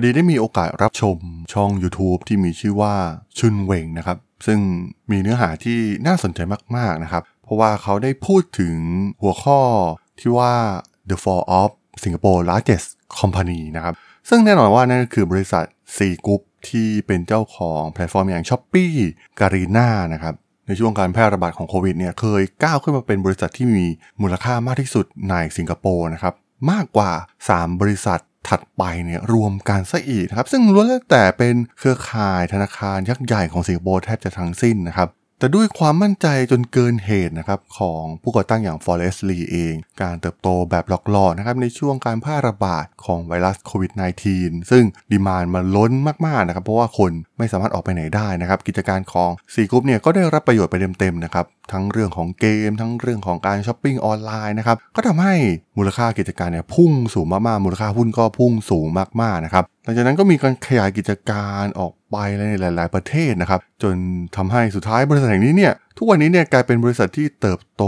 พอดีได้มีโอกาสรับชมช่อง YouTube ที่มีชื่อว่าชุนเวงนะครับ ซึ่งมีเนื้อหาที่น่าสนใจมากๆนะครับ เพราะว่าเขาได้พูดถึงหัวข้อที่ว่า the fall of Singapore largest company นะครับ ซึ่งแน่นอนว่านั่นก็คือบริษัท Sea Group ที่เป็นเจ้าของแพลตฟอร์มอย่าง s h อ p e e การีนานะครับในช่วงการแพร่ระบาดของโควิดเนี่ยเคยก้าวขึ้นมาเป็นบริษัทที่มีมูลค่ามากที่สุดในสิงคโปร์นะครับมากกว่า 3 บริษัท ถัดไปเนี่ยรวมกันซะอีกนะครับ ซึ่งล้วนแล้วแต่เป็นเครือข่ายธนาคารยักษ์ใหญ่ของสิงคโปร์แทบจะทั้งสิ้นนะครับแต่ด้วยความมั่นใจจนเกินเหตุนะครับของผู้ก่อตั้งอย่างฟอเรสต์ลีเอง การเติบโตแบบหลอกๆนะครับในช่วงการแพร่ระบาดของไวรัสโควิด -19 ซึ่ง demand มันล้นมากๆนะครับเพราะว่าคน ไม่สามารถออกไปไหนได้นะครับ กิจการของ Sea Group เนี่ยก็ได้รับประโยชน์ไปเต็มๆนะครับ ทั้งเรื่องของเกม ทั้งเรื่องของการช้อปปิ้งออนไลน์นะครับ ก็ทำให้มูลค่ากิจการเนี่ยพุ่งสูงมากๆ มูลค่าหุ้นก็พุ่งสูงมากๆนะครับ หลังจากนั้นก็มีการขยายกิจการออกไปในหลาย ๆ ประเทศนะครับ จนทำให้สุดท้ายบริษัทแห่งนี้เนี่ยทุกวันนี้เนี่ยกลายเป็นบริษัทที่เติบโต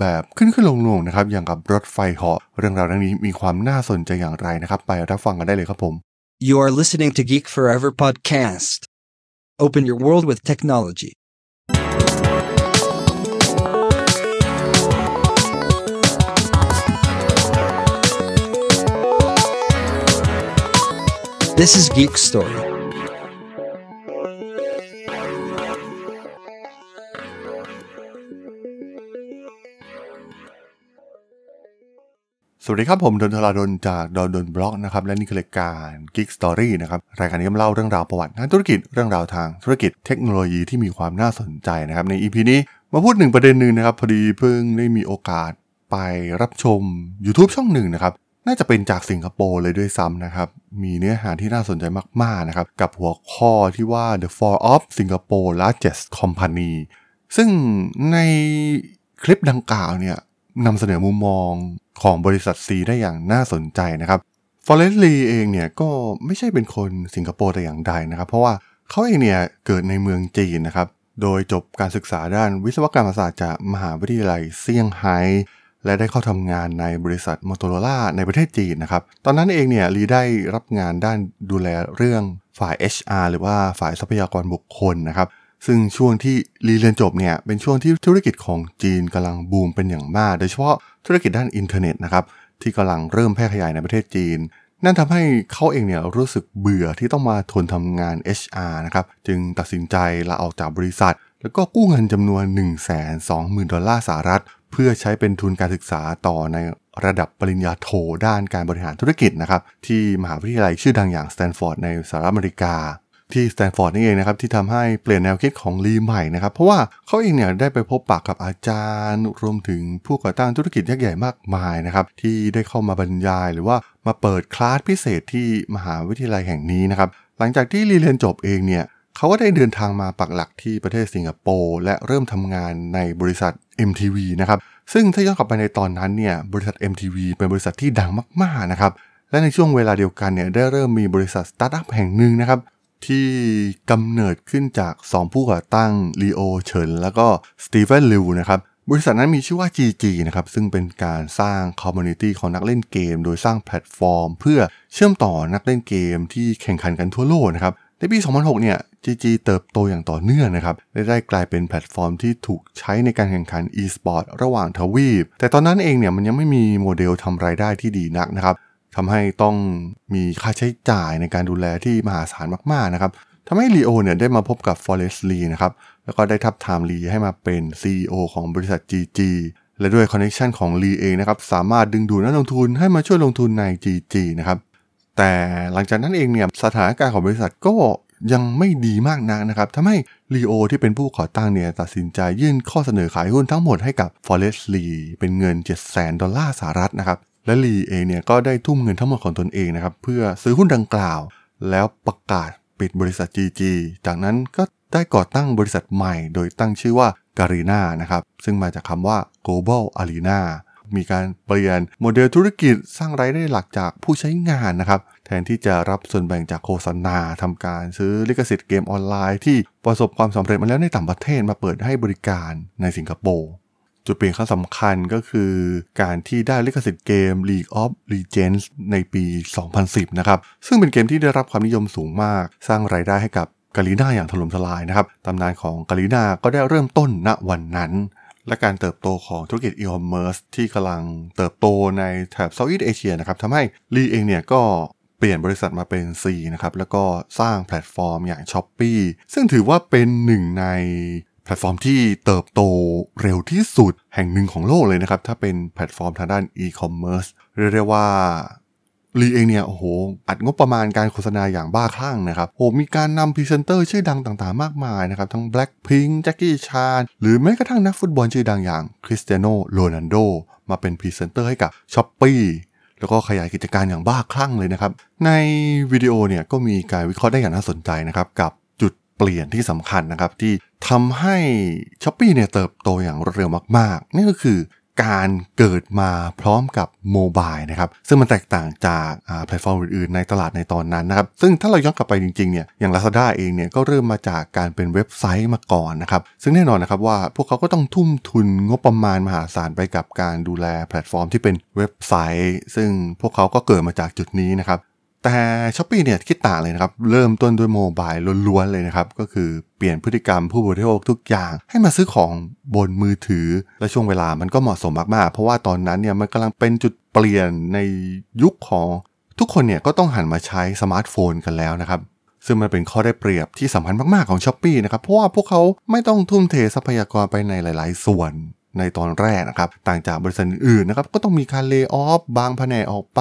แบบขึ้นขึ้นลงลงนะครับ อย่างกับรถไฟเหาะเรื่องราวเรื่องนี้มีความน่าสนใจอย่างไรนะครับ ไปรับฟังกันได้เลยครับผม You are listening to Geek Forever podcast. Open your world with technology. This is Geek Story. สวัสดีครับ ผมดนทราดนจากดนดนบล็อกนะครับ และนี่คือรายการ Geek Story นะครับ รายการนี้เล่าเรื่องราวประวัติทางธุรกิจเรื่องราวทางธุรกิจเทคโนโลยีที่มีความน่าสนใจนะครับ ใน EP นี้มาพูดหนึ่งประเด็นหนึ่งนะครับ พอดีเพิ่งได้มีโอกาสไปรับชม YouTube ช่องหนึ่งนะครับ น่าจะเป็นจากสิงคโปร์เลยด้วยซ้ำนะครับ มีเนื้อหาที่น่าสนใจมากๆนะครับกับหัวข้อที่ว่า The Fall of Singapore Largest Company ซึ่งในคลิปดังกล่าวเนี่ย นำเสนอมุมมองของบริษัท C ได้อย่างน่าสนใจนะครับฟอเรสลีเองเนี่ยก็ไม่ใช่เป็นคนสิงคโปร์แต่อย่างใดนะครับ เพราะว่าเขาเองเนี่ยเกิดในเมืองจีนนะครับ โดยจบการศึกษาด้านวิศวกรรมศาสตร์จากมหาวิทยาลัยเซี่ยงไฮ้และได้เข้าทำงานในบริษัท Motorola ในประเทศจีนนะครับ ตอนนั้นเองเนี่ยลีได้รับงานด้านดูแลเรื่องฝ่าย HR หรือว่าฝ่ายทรัพยากรบุคคลนะครับ ซึ่งช่วงที่ลีเรียนจบเนี่ยเป็นช่วงที่ธุรกิจของจีนกำลังบูมเป็นอย่างมาก โดยเฉพาะธุรกิจด้านอินเทอร์เน็ตนะครับที่กำลังเริ่มแพร่ขยายในประเทศจีน นั่นทำให้เขาเองเนี่ยรู้สึกเบื่อที่ต้องมาทนทำงาน HR นะครับจึงตัดสินใจลาออกจากบริษัท แล้วก็กู้เงินจำนวน 1 2 0 0 0 0 ดอลลาร์สหรัฐ เพื่อใช้เป็นทุนการศึกษาต่อในระดับปริญญาโทด้านการบริหารธุรกิจนะครับที่มหาวิทยาลัยชื่อดังอย่างสแตนฟอร์ดในสหรัฐอเมริกา ที่สแตนฟอร์ดนี่เองนะครับที่ทำให้เปลี่ยนแนวคิดของลีใหม่นะครับ เพราะว่าเขาเองเนี่ยได้ไปพบปะกับอาจารย์ รวมถึงผู้ก่อตั้งธุรกิจยักษ์ใหญ่มากมายนะครับที่ได้เข้ามาบรรยายหรือว่ามาเปิดคลาสพิเศษที่มหาวิทยาลัยแห่งนี้นะครับหลังจากที่ลีเรียนจบเองเนี่ยเขาก็ได้เดินทางมาปักหลักที่ประเทศสิงคโปร์และเริ่มทำงานในบริษัท MTV นะครับซึ่งถ้าย้อนกลับไปในตอนนั้นเนี่ยบริษัท MTV เป็นบริษัทที่ดังมากๆนะครับและในช่วงเวลาเดียวกันเนี่ยได้เริ่มมีบริษัทสตาร์ทอัพแห่งหนึ่งนะครับ ที่กำเนิดขึ้นจาก 2 ผู้ก่อตั้งลีโอเฉินแล้วก็สตีเฟนลิวนะครับบริษัทนั้นมีชื่อว่า GG นะครับ ซึ่งเป็นการสร้าง community ของนักเล่นเกม โดยสร้างแพลตฟอร์ม เพื่อเชื่อมต่อนักเล่นเกมที่แข่งขันกันทั่วโลกนะครับ ในปี 2006 เนี่ย GG เติบโตอย่างต่อเนื่องนะครับและได้กลายเป็นแพลตฟอร์มที่ถูกใช้ในการแข่งขัน e-sport ระหว่างทวีป แต่ตอนนั้นเองเนี่ยมันยังไม่มีโมเดลทำรายได้ที่ดีนักนะครับ ทำให้ต้องมีค่าใช้จ่ายในการดูแลที่มหาศาลมากๆนะครับทำให้ลีโอเนี่ยได้มาพบกับฟอเรสต์ลีนะครับ แล้วก็ได้ทาบทามลีให้มาเป็น CEO ของบริษัท GG และด้วย connection ของลีเองนะครับ สามารถดึงดูดนักลงทุนให้มาช่วยลงทุนใน GG นะครับ แต่หลังจากนั้นเองเนี่ยสถานการณ์ของบริษัทก็ยังไม่ดีมากนักนะครับทำให้ลีโอที่เป็นผู้ก่อตั้งเนี่ยตัดสินใจยื่นข้อเสนอขายหุ้นทั้งหมดให้กับ f o r e s t l e เป็นเงิน7 0 0 0 0 ดอลลาร์สหรัฐนะครับ และลีเองเนี่ยก็ได้ทุ่มเงินทั้งหมดของตนเองนะครับเพื่อซื้อหุ้นดังกล่าว แล้วประกาศปิดบริษัท GG จากนั้นก็ได้ก่อตั้งบริษัทใหม่ โดยตั้งชื่อว่า Garena นะครับซึ่งมาจากคำว่า Global Arena มีการเปลี่ยนโมเดลธุรกิจสร้างรายได้หลักจากผู้ใช้งานนะครับ แทนที่จะรับส่วนแบ่งจากโฆษณาทำการซื้อลิขสิทธิ์เกมออนไลน์ที่ประสบความสำเร็จมาแล้วในต่างประเทศมาเปิดให้บริการในสิงคโปร์ จุดเปลี่ยนครั้งสำคัญก็คือการที่ได้ลิขสิทธิ์เกม League of Legends ในปี 2010 นะครับ ซึ่งเป็นเกมที่ได้รับความนิยมสูงมาก สร้างรายได้ให้กับกาลีนาอย่างถล่มทลายนะครับ ตำนานของกาลีนาก็ได้เริ่มต้นณวันนั้น และการเติบโตของธุรกิจอีคอมเมิร์ซที่กำลังเติบโตในแถบ Southeast Asia นะครับทำให้ลีเองเนี่ยก็เปลี่ยนบริษัทมาเป็น C นะครับ แล้วก็สร้างแพลตฟอร์มอย่าง Shopee ซึ่งถือว่าเป็นหนึ่งใน แพลตฟอร์มที่เติบโตเร็วที่สุดแห่งหนึ่งของโลกเลยนะครับ ถ้าเป็นแพลตฟอร์มทางด้านอีคอมเมิร์ซเรียกได้ว่าลีเองเนี่ย โอ้โห อัดงบประมาณการโฆษณาอย่างบ้าคลั่งนะครับโอ้มีการนำพรีเซนเตอร์ชื่อดังต่างๆ มากมายนะครับ ทั้ง Blackpink แจ็คกี้ชานหรือแม้กระทั่งนักฟุตบอลชื่อดังอย่างคริสเตียโนโรนัลโดมาเป็นพรีเซนเตอร์ให้กับ Shopee แล้วก็ขยายกิจการอย่างบ้าคลั่งเลยนะครับ ในวิดีโอเนี่ยก็มีการวิเคราะห์ได้อย่างน่าสนใจนะครับ กับจุดเปลี่ยนที่สำคัญนะครับ ที่ทำให้ Shopee เนี่ยเติบโตอย่างรวดเร็วมากๆ นี่ก็คือการเกิดมาพร้อมกับ mobile นะครับ ซึ่งมันแตกต่างจากแพลตฟอร์มอื่นๆ ในตลาดในตอนนั้นนะครับ ซึ่งถ้าเราย้อนกลับไปจริงๆเนี่ยอย่าง Lazada เองเนี่ยก็เริ่มมาจากการเป็นเว็บไซต์มาก่อนนะครับ ซึ่งแน่นอนนะครับว่าพวกเขาก็ต้องทุ่มทุนงบประมาณมหาศาลไปกับการดูแลแพลตฟอร์มที่เป็นเว็บไซต์ ซึ่งพวกเขาก็เกิดมาจากจุดนี้นะครับ แต่ Shopee เนี่ยคิดต่างเลยนะครับ เริ่มต้นด้วย mobile ล้วนๆเลยนะครับ ก็คือเปลี่ยนพฤติกรรมผู้บริโภคทุกอย่าง ให้มาซื้อของบนมือถือ และช่วงเวลามันก็เหมาะสมมากๆ เพราะว่าตอนนั้นเนี่ยมันกำลังเป็นจุดเปลี่ยนในยุคของทุกคนเนี่ยก็ต้องหันมาใช้สมาร์ทโฟนกันแล้วนะครับ ซึ่งมันเป็นข้อได้เปรียบที่สำคัญมากๆของ Shopee นะครับเพราะว่าพวกเขาไม่ต้องทุ่มเททรัพยากรไปในหลาย ๆ ส่วน ในตอนแรกนะครับ ต่างจากบริษัทอื่นนะครับ ก็ต้องมีการ lay off บางแผนกออกไป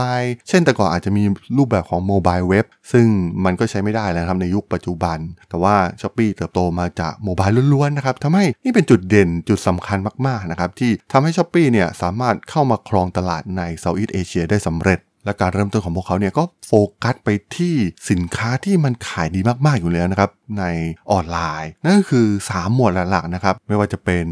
เช่นแต่ก่อนอาจจะมีรูปแบบของ mobile web ซึ่งมันก็ใช้ไม่ได้แล้วครับในยุคปัจจุบัน แต่ว่า Shopee เติบโตมาจาก mobile ล้วนๆนะครับทำให้นี่เป็นจุดเด่นจุดสำคัญมากๆนะครับที่ทำให้ Shopee เนี่ยสามารถเข้ามาครองตลาดใน Southeast Asia ได้สำเร็จและการเริ่มต้นของพวกเขาเนี่ยก็โฟกัสไปที่สินค้าที่มันขายดีมากๆอยู่แล้วนะครับในออนไลน์ นั่นก็คือ 3 หมวดหลักๆนะครับไม่ว่าจะเป็น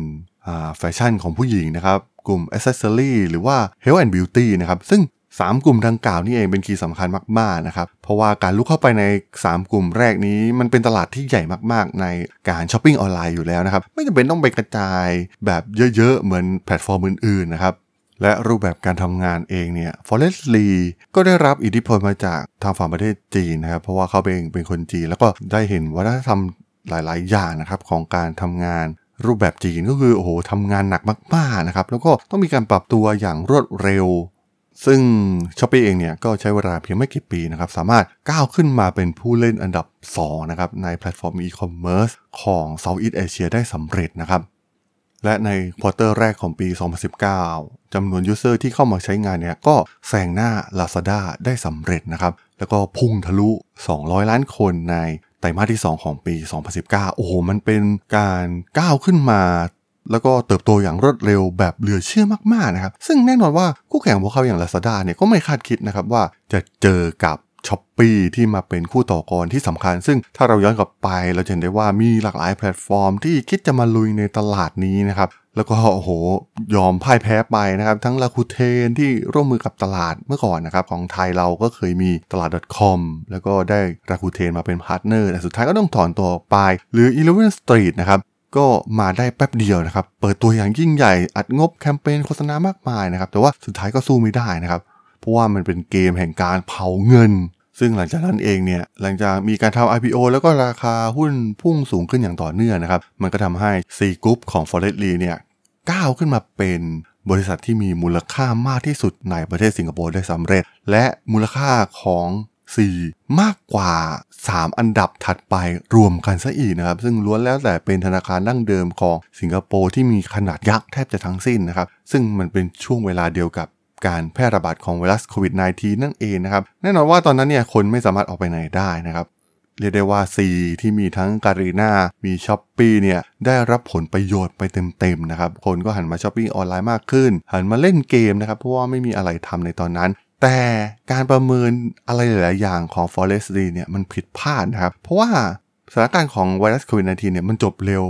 แฟชั่นของผู้หญิงนะครับ กลุ่ม Accessory หรือว่า Health and Beauty นะครับ ซึ่ง 3 กลุ่มดังกล่าวนี่เองเป็น key สำคัญมาก ๆ นะครับ เพราะว่าการรุกเข้าไปใน 3 กลุ่มแรกนี้ มันเป็นตลาดที่ใหญ่มากๆ ในการช้อปปิ้งออนไลน์อยู่แล้วนะครับ ไม่จำเป็นต้องไปกระจายแบบเยอะ ๆ เหมือนแพลตฟอร์มอื่น ๆ นะครับและรูปแบบการทำงานเองเนี่ย f o r e s t l y ก็ได้รับอิทธิพลมาจากทางฝั่งประเทศจีนนะครับ เพราะว่าเขาเป็นเป็นคนจีน แล้วก็ได้เห็นวัฒนธรรมหลาย ๆ อย่างนะครับของการทำงาน รูปแบบจีนก็คือโอ้โหทำงานหนักมากๆนะครับ แล้วก็ต้องมีการปรับตัวอย่างรวดเร็ว ซึ่ง Shopee เองเนี่ยก็ใช้เวลาเพียงไม่กี่ปีนะครับ สามารถก้าวขึ้นมาเป็นผู้เล่นอันดับ 2 นะครับ ในแพลตฟอร์มอีคอมเมิร์ซของ Southeast Asia ได้สำเร็จนะครับ และใน quarter แรกของปี 2019จำนวน user ที่เข้ามาใช้งานเนี่ยก็แซงหน้า Lazada ได้สำเร็จนะครับแล้วก็พุ่งทะลุ 200 ล้านคนใน ไตรมาสที่ 2 ของปี 2019 โอ้โห มันเป็นการก้าวขึ้นมา แล้วก็เติบโตอย่างรวดเร็วแบบเหลือเชื่อมากๆนะครับ ซึ่งแน่นอนว่าคู่แข่งพวกเขาอย่าง Lazada เนี่ยก็ไม่คาดคิดนะครับว่าจะเจอกับ Shopee ที่มาเป็นคู่ต่อกรที่สำคัญ ซึ่งถ้าเราย้อนกลับไปเราจะเห็นได้ว่ามีหลากหลายแพลตฟอร์มที่คิดจะมาลุยในตลาดนี้นะครับ แล้วก็โอ้โหยอมพ่ายแพ้ไปนะครับ ทั้ง Rakuten ที่ร่วมมือกับตลาดเมื่อก่อนนะครับ ของไทยเราก็เคยมีตลาด .com แล้วก็ได้ Rakuten มาเป็น partner แต่สุดท้ายก็ต้องถอนตัวไป หรือ Eleven Street นะครับก็มาได้แป๊บเดียวนะครับ เปิดตัวอย่างยิ่งใหญ่อัดงบแคมเปญโฆษณามากมายนะครับ แต่ว่าสุดท้ายก็สู้ไม่ได้นะครับ เพราะว่ามันเป็นเกมแห่งการเผาเงิน ซึ่งหลังจากนั้นเองเนี่ยหลังจากมีการทำ IPO แล้วก็ราคาหุ้นพุ่งสูงขึ้นอย่างต่อเนื่องนะครับ มันก็ทำให้ Sea Group ของ Forrest Li เนี่ยก้าวขึ้นมาเป็นบริษัทที่มีมูลค่ามากที่สุดในประเทศสิงคโปร์ได้สำเร็จ และมูลค่าของ 4 มากกว่า 3 อันดับถัดไปรวมกันซะอีกนะครับ ซึ่งล้วนแล้วแต่เป็นธนาคารดั้งเดิมของสิงคโปร์ที่มีขนาดยักษ์แทบจะทั้งสิ้นนะครับ ซึ่งมันเป็นช่วงเวลาเดียวกับ การแพร่ระบาดของไวรัสโควิด -19 นั่นเองนะครับ แน่นอนว่าตอนนั้นเนี่ยคนไม่สามารถออกไปไหนได้นะครับ เรียกได้ว่า C ที่มีทั้งการีนามีช้อปปีเนี่ยได้รับผลประโยชน์ไปเต็มๆนะครับ คนก็หันมาช้อปปิ้งออนไลน์มากขึ้น หันมาเล่นเกมนะครับ เพราะว่าไม่มีอะไรทำในตอนนั้นแต่การประเมินอะไรหลาย ๆ อย่างของ Forest D เนี่ยมันผิดพลาดนะครับ เพราะว่าสถานการณ์ของไวรัสโควิด -19 เนี่ยมันจบเร็ว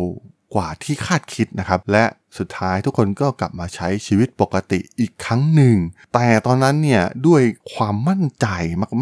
กว่าที่คาดคิดนะครับ และสุดท้ายทุกคนก็กลับมาใช้ชีวิตปกติอีกครั้งหนึ่ง แต่ตอนนั้นเนี่ยด้วยความมั่นใจ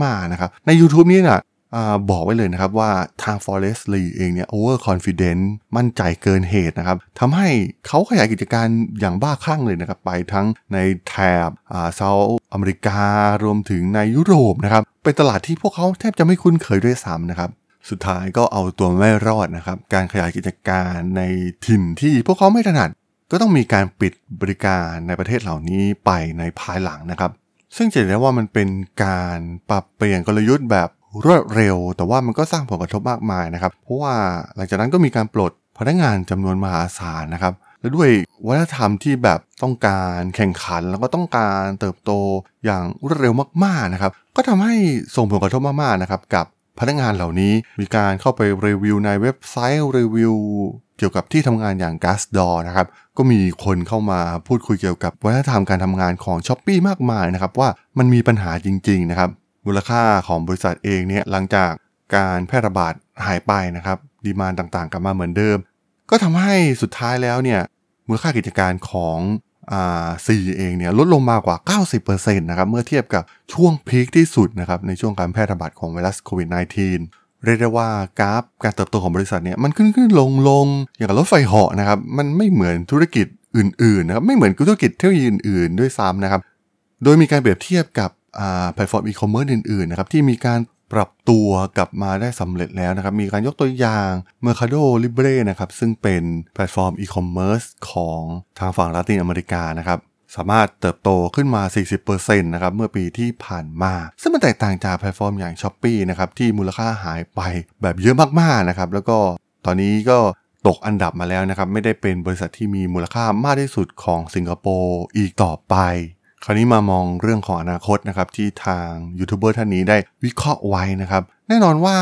มากๆนะครับ ใน YouTube นี้นะอาบอกไว้เลยนะครับว่าทาง Forest Lee เองเนี่ย over confident มั่นใจเกินเหตุนะครับทำให้เขาขยายกิจการอย่างบ้าคลั่งเลยนะครับ ไปทั้งในแถบอ่าเซาท์อเมริการวมถึงในยุโรปนะครับ เป็นตลาดที่พวกเขาแทบจะไม่คุ้นเคยด้วยซ้ำนะครับ สุดท้ายก็เอาตัวไม่รอดนะครับ การขยายกิจการในถิ่นที่พวกเขาไม่ถนัด ก็ต้องมีการปิดบริการในประเทศเหล่านี้ไปในภายหลังนะครับ ซึ่งจะเห็นได้ว่ามันเป็นการปรับเปลี่ยนกลยุทธ์แบบรวดเร็ว แต่ว่ามันก็สร้างผลกระทบมากมายนะครับ เพราะว่าหลังจากนั้นก็มีการปลดพนักงานจำนวนมหาศาลนะครับ และด้วยวัฒนธรรมที่แบบต้องการแข่งขันแล้วก็ต้องการเติบโตอย่างรวดเร็วมากๆนะครับ ก็ทำให้ส่งผลกระทบมากๆนะครับกับ พนักงานเหล่านี้มีการเข้าไปรีวิวในเว็บไซต์รีวิวเกี่ยวกับที่ทำงานอย่าง g a s d o r นะครับ ก็มีคนเข้ามาพูดคุยเกี่ยวกับวัฒนธรรมการทำงานของ s h อ p e e มากมายนะครับ ว่ามันมีปัญหาจริง ๆ นะครับ มูลค่าของบริษัทเองเนี่ยหลังจากการแพร่ระบาดหายไปนะครับ ดีมานต่างๆ กลับมาเหมือนเดิม ก็ทำให้สุดท้ายแล้วเนี่ยมูลค่ากิจการของ ซีเองเนี่ยลดลงมากว่า 90%นะครับเมื่อเทียบกับช่วงพีคที่สุดนะครับในช่วงการแพร่ระบาดของไวรัสโควิด -19 เรียกได้ว่ากราฟการเติบโตของบริษัทเนี่ยมันขึ้นขึ้นลงลงอย่างกับรถไฟเหาะนะครับมันไม่เหมือนธุรกิจอื่นๆนะครับไม่เหมือนธุรกิจเทคโนโลยีอื่นๆ ด้วยซ้ำนะครับ โดยมีการเปรียบเทียบกับแพลตฟอร์มอีคอมเมิร์ซอื่นๆนะครับที่มีการ ปรับตัวกลับมาได้สำเร็จแล้วนะครับ มีการยกตัวอย่าง Mercado Libre นะครับซึ่งเป็นแพลตฟอร์มอีคอมเมิร์ซของทางฝั่งลาตินอเมริกานะครับสามารถเติบโตขึ้นมา 40%นะครับ เมื่อปีที่ผ่านมา ซึ่งมันแตกต่างจากแพลตฟอร์มอย่าง Shopee นะครับ ที่มูลค่าหายไปแบบเยอะมากๆนะครับ แล้วก็ตอนนี้ก็ตกอันดับมาแล้วนะครับ ไม่ได้เป็นบริษัทที่มีมูลค่ามากที่สุดของสิงคโปร์อีกต่อไป คราวนี้มามองเรื่องของอนาคตนะครับที่ทางยูทูบเบอร์ท่านนี้ได้วิเคราะห์ไว้นะครับ แน่นอนว่า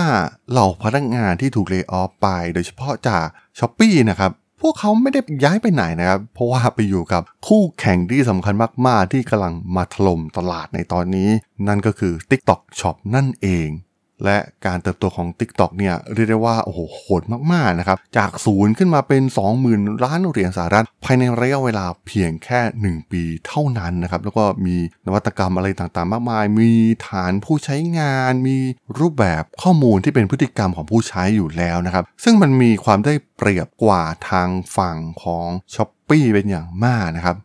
เหล่าพนักงานที่ถูกเลิกออฟไป โดยเฉพาะจาก s h อ p e e นะครับพวกเขาไม่ได้ย้ายไปไหนนะครับ เพราะว่าไปอยู่กับคู่แข่งที่สำคัญมาก ๆ ที่กำลังมาถล่มตลาดในตอนนี้ นั่นก็คือ TikTok Shop นั่นเอง และการเติบโตของ TikTok เนี่ยเรียกได้ว่าโอ้โหโหดมากๆนะครับจากศูนย์ขึ้นมาเป็น 20,000 ล้านเหรียญสหรัฐ ภายในระยะเวลาเพียงแค่ 1 ปีเท่านั้นนะครับแล้วก็มีนวัตกรรมอะไรต่างๆ มากมาย มีฐานผู้ใช้งาน มีรูปแบบข้อมูลที่เป็นพฤติกรรมของผู้ใช้อยู่แล้วนะครับซึ่งมันมีความได้เปรียบกว่าทางฝั่งของ s h อ p e e เป็นอย่างมากนะครับ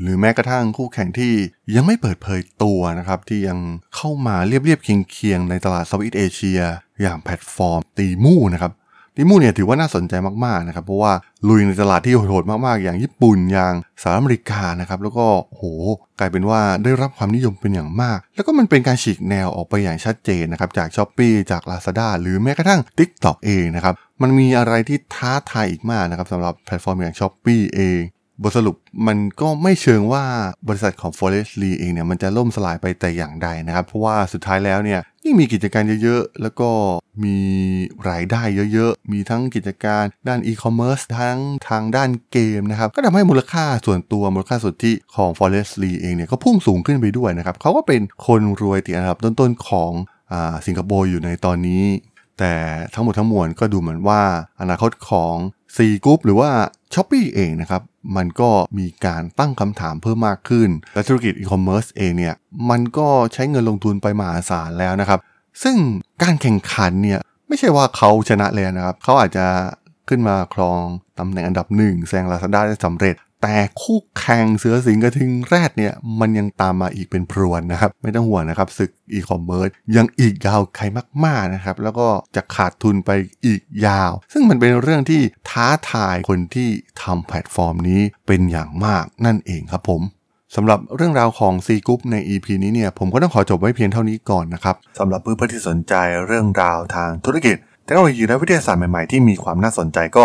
หรือแม้กระทั่งคู่แข่งที่ยังไม่เปิดเผยตัวนะครับ ที่ยังเข้ามาเรียบเรียบเคียงเคียงในตลาดเซาท์อีสเอเชีย อย่างแพลตฟอร์ม Temu นะครับ Temu เนี่ยถือว่าน่าสนใจมากๆนะครับ เพราะว่าลุยในตลาดที่โหดๆมากๆ อย่างญี่ปุ่นอย่างสหรัฐอเมริกานะครับ แล้วก็โหกลายเป็นว่าได้รับความนิยมเป็นอย่างมาก แล้วก็มันเป็นการฉีกแนวออกไปอย่างชัดเจนนะครับจาก Shopee จาก Lazada หรือแม้กระทั่ง TikTok เองนะครับมันมีอะไรที่ท้าทายอีกมากนะครับสำหรับแพลตฟอร์มอย่าง Shopee เอง บทสรุปมันก็ไม่เชิงว่าบริษัทของ Forrest Li เองเนี่ยมันจะล่มสลายไปแต่อย่างใดนะครับ เพราะว่าสุดท้ายแล้วเนี่ยยิ่งมีกิจการเยอะๆ แล้วก็มีรายได้เยอะๆ มีทั้งกิจการด้านอีคอมเมิร์ซทั้งทางด้านเกมนะครับ ก็ทำให้มูลค่าส่วนตัวมูลค่าสุทธิของ Forrest Li เองเนี่ยก็พุ่งสูงขึ้นไปด้วยนะครับเขาก็เป็นคนรวยติดอันดับต้นๆของอ่าสิงคโปร์อยู่ในตอนนี้แต่ทั้งหมดทั้งมวลก็ดูเหมือนว่าอนาคตของ Sea Group หรือว่า Shopee เองนะครับมันก็มีการตั้งคำถามเพิ่มมากขึ้น และธุรกิจอีคอมเมิร์ซเองเนี่ยมันก็ใช้เงินลงทุนไปมหาศาลแล้วนะครับ ซึ่งการแข่งขันเนี่ยไม่ใช่ว่าเขาชนะเลยนะครับ เขาอาจจะขึ้นมาครองตำแหน่งอันดับหนึ่งแซงลาซาด้าได้สำเร็จ แต่คู่แข่งเสือสิงห์กระทิงแรดเนี่ยมันยังตามมาอีกเป็นพรวนนะครับ ไม่ต้องห่วงนะครับศึกอีคอมเมิร์ซยังอีกยาวไกลมากๆนะครับ แล้วก็จะขาดทุนไปอีกยาว ซึ่งมันเป็นเรื่องที่ท้าทายคนที่ทำแพลตฟอร์มนี้เป็นอย่างมากนั่นเองครับผมสำหรับเรื่องราวของ Sea Group ใน EP นี้เนี่ยผมก็ต้องขอจบไว้เพียงเท่านี้ก่อนนะครับสำหรับเพื่อนๆที่สนใจเรื่องราวทางธุรกิจเทคโนโลยีและวิทยาศาสตร์ใหม่ๆที่มีความน่าสนใจก็